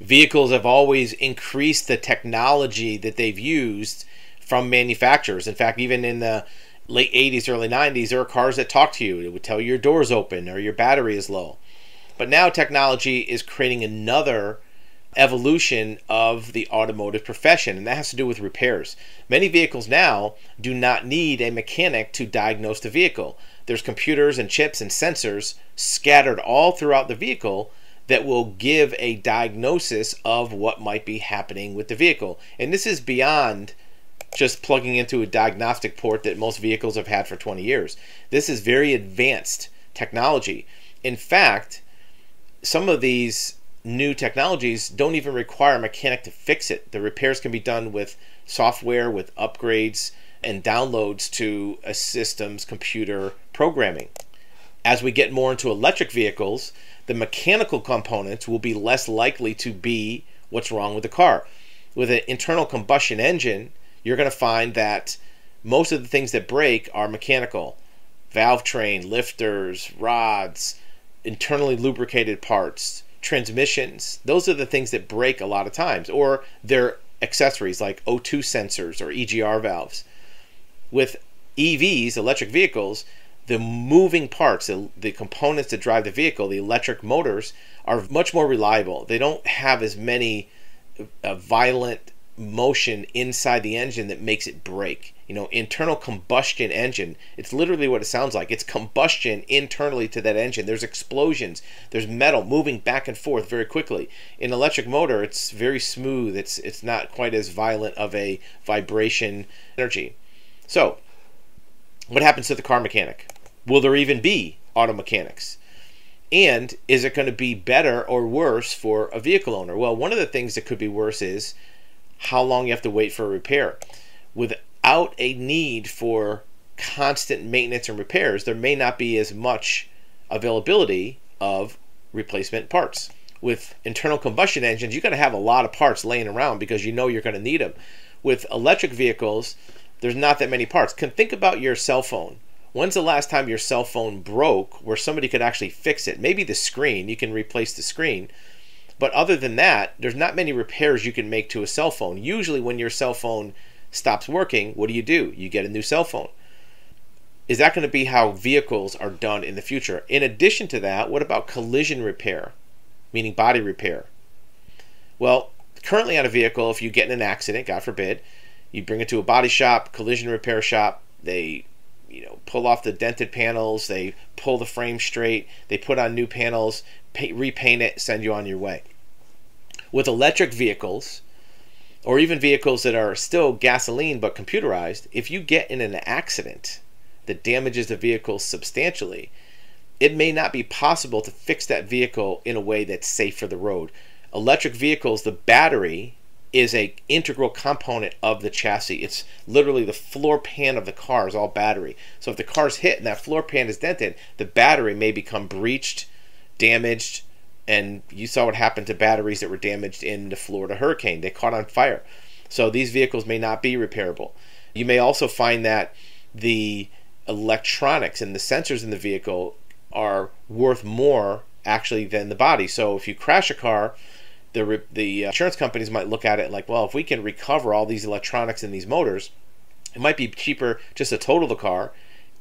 Vehicles have always increased the technology that they've used from manufacturers. In fact, even in the late 80s, early 90s, there were cars that talked to you. It would tell you your door's open or your battery is low. But now technology is creating another evolution of the automotive profession, and that has to do with repairs. Many vehicles now do not need a mechanic to diagnose the vehicle. There's computers and chips and sensors scattered all throughout the vehicle that will give a diagnosis of what might be happening with the vehicle. And this is beyond just plugging into a diagnostic port that most vehicles have had for 20 years. This is very advanced technology. In fact, some of these new technologies don't even require a mechanic to fix it. The repairs can be done with software, with upgrades, and downloads to a system's computer programming. As we get more into electric vehicles, the mechanical components will be less likely to be what's wrong with the car. With an internal combustion engine, you're going to find that most of the things that break are mechanical valve train, lifters, rods, internally lubricated parts, transmissions. Those are the things that break a lot of times, or they're accessories like O2 sensors or EGR valves. With EVs, electric vehicles, the moving parts, the, the components that drive the vehicle, the electric motors, are much more reliable. They don't have as many uh, violent motion inside the engine that makes it break. You know, internal combustion engine, it's literally what it sounds like. It's combustion internally to that engine. There's explosions, there's metal moving back and forth very quickly. In electric motor, it's very smooth. It's it's not quite as violent of a vibration energy. So, what happens to the car mechanic? Will there even be auto mechanics? And is it going to be better or worse for a vehicle owner? Well, one of the things that could be worse is how long you have to wait for a repair. Without a need for constant maintenance and repairs, there may not be as much availability of replacement parts. With internal combustion engines, you're going to have a lot of parts laying around because you know you're going to need them. With electric vehicles, there's not that many parts. Can think about your cell phone. When's the last time your cell phone broke where somebody could actually fix it? Maybe the screen, you can replace the screen, but other than that, there's not many repairs you can make to a cell phone. Usually, when your cell phone stops working, what do you do? You get a new cell phone. Is that going to be how vehicles are done in the future? In addition to that, what about collision repair, meaning body repair? Well, currently on a vehicle, if you get in an accident, God forbid, you bring it to a body shop, collision repair shop, they you know pull off the dented panels they pull the frame straight they put on new panels pay, repaint it, send you on your way. With electric vehicles, or even vehicles that are still gasoline but computerized, if you get in an accident that damages the vehicle substantially, it may not be possible to fix that vehicle in a way that's safe for the road. Electric vehicles, the battery is a integral component of the chassis. It's literally the floor pan of the car is all battery. So if the car's hit and that floor pan is dented, the battery may become breached damaged, and you saw what happened to batteries that were damaged in the Florida hurricane. They caught on fire. So these vehicles may not be repairable. You may also find that the electronics and the sensors in the vehicle are worth more actually than the body. So if you crash a car, the the uh, insurance companies might look at it like, well, if we can recover all these electronics and these motors, it might be cheaper just to total the car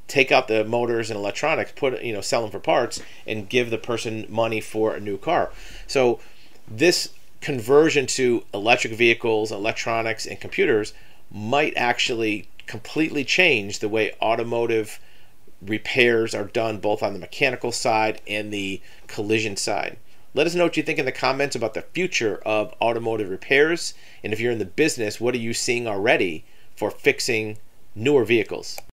take out the motors and electronics, put you know, sell them for parts, and give the person money for a new car. So this conversion to electric vehicles, electronics, and computers might actually completely change the way automotive repairs are done both on the mechanical side and the collision side. Let us know what you think in the comments about the future of automotive repairs. And if you're in the business, what are you seeing already for fixing newer vehicles?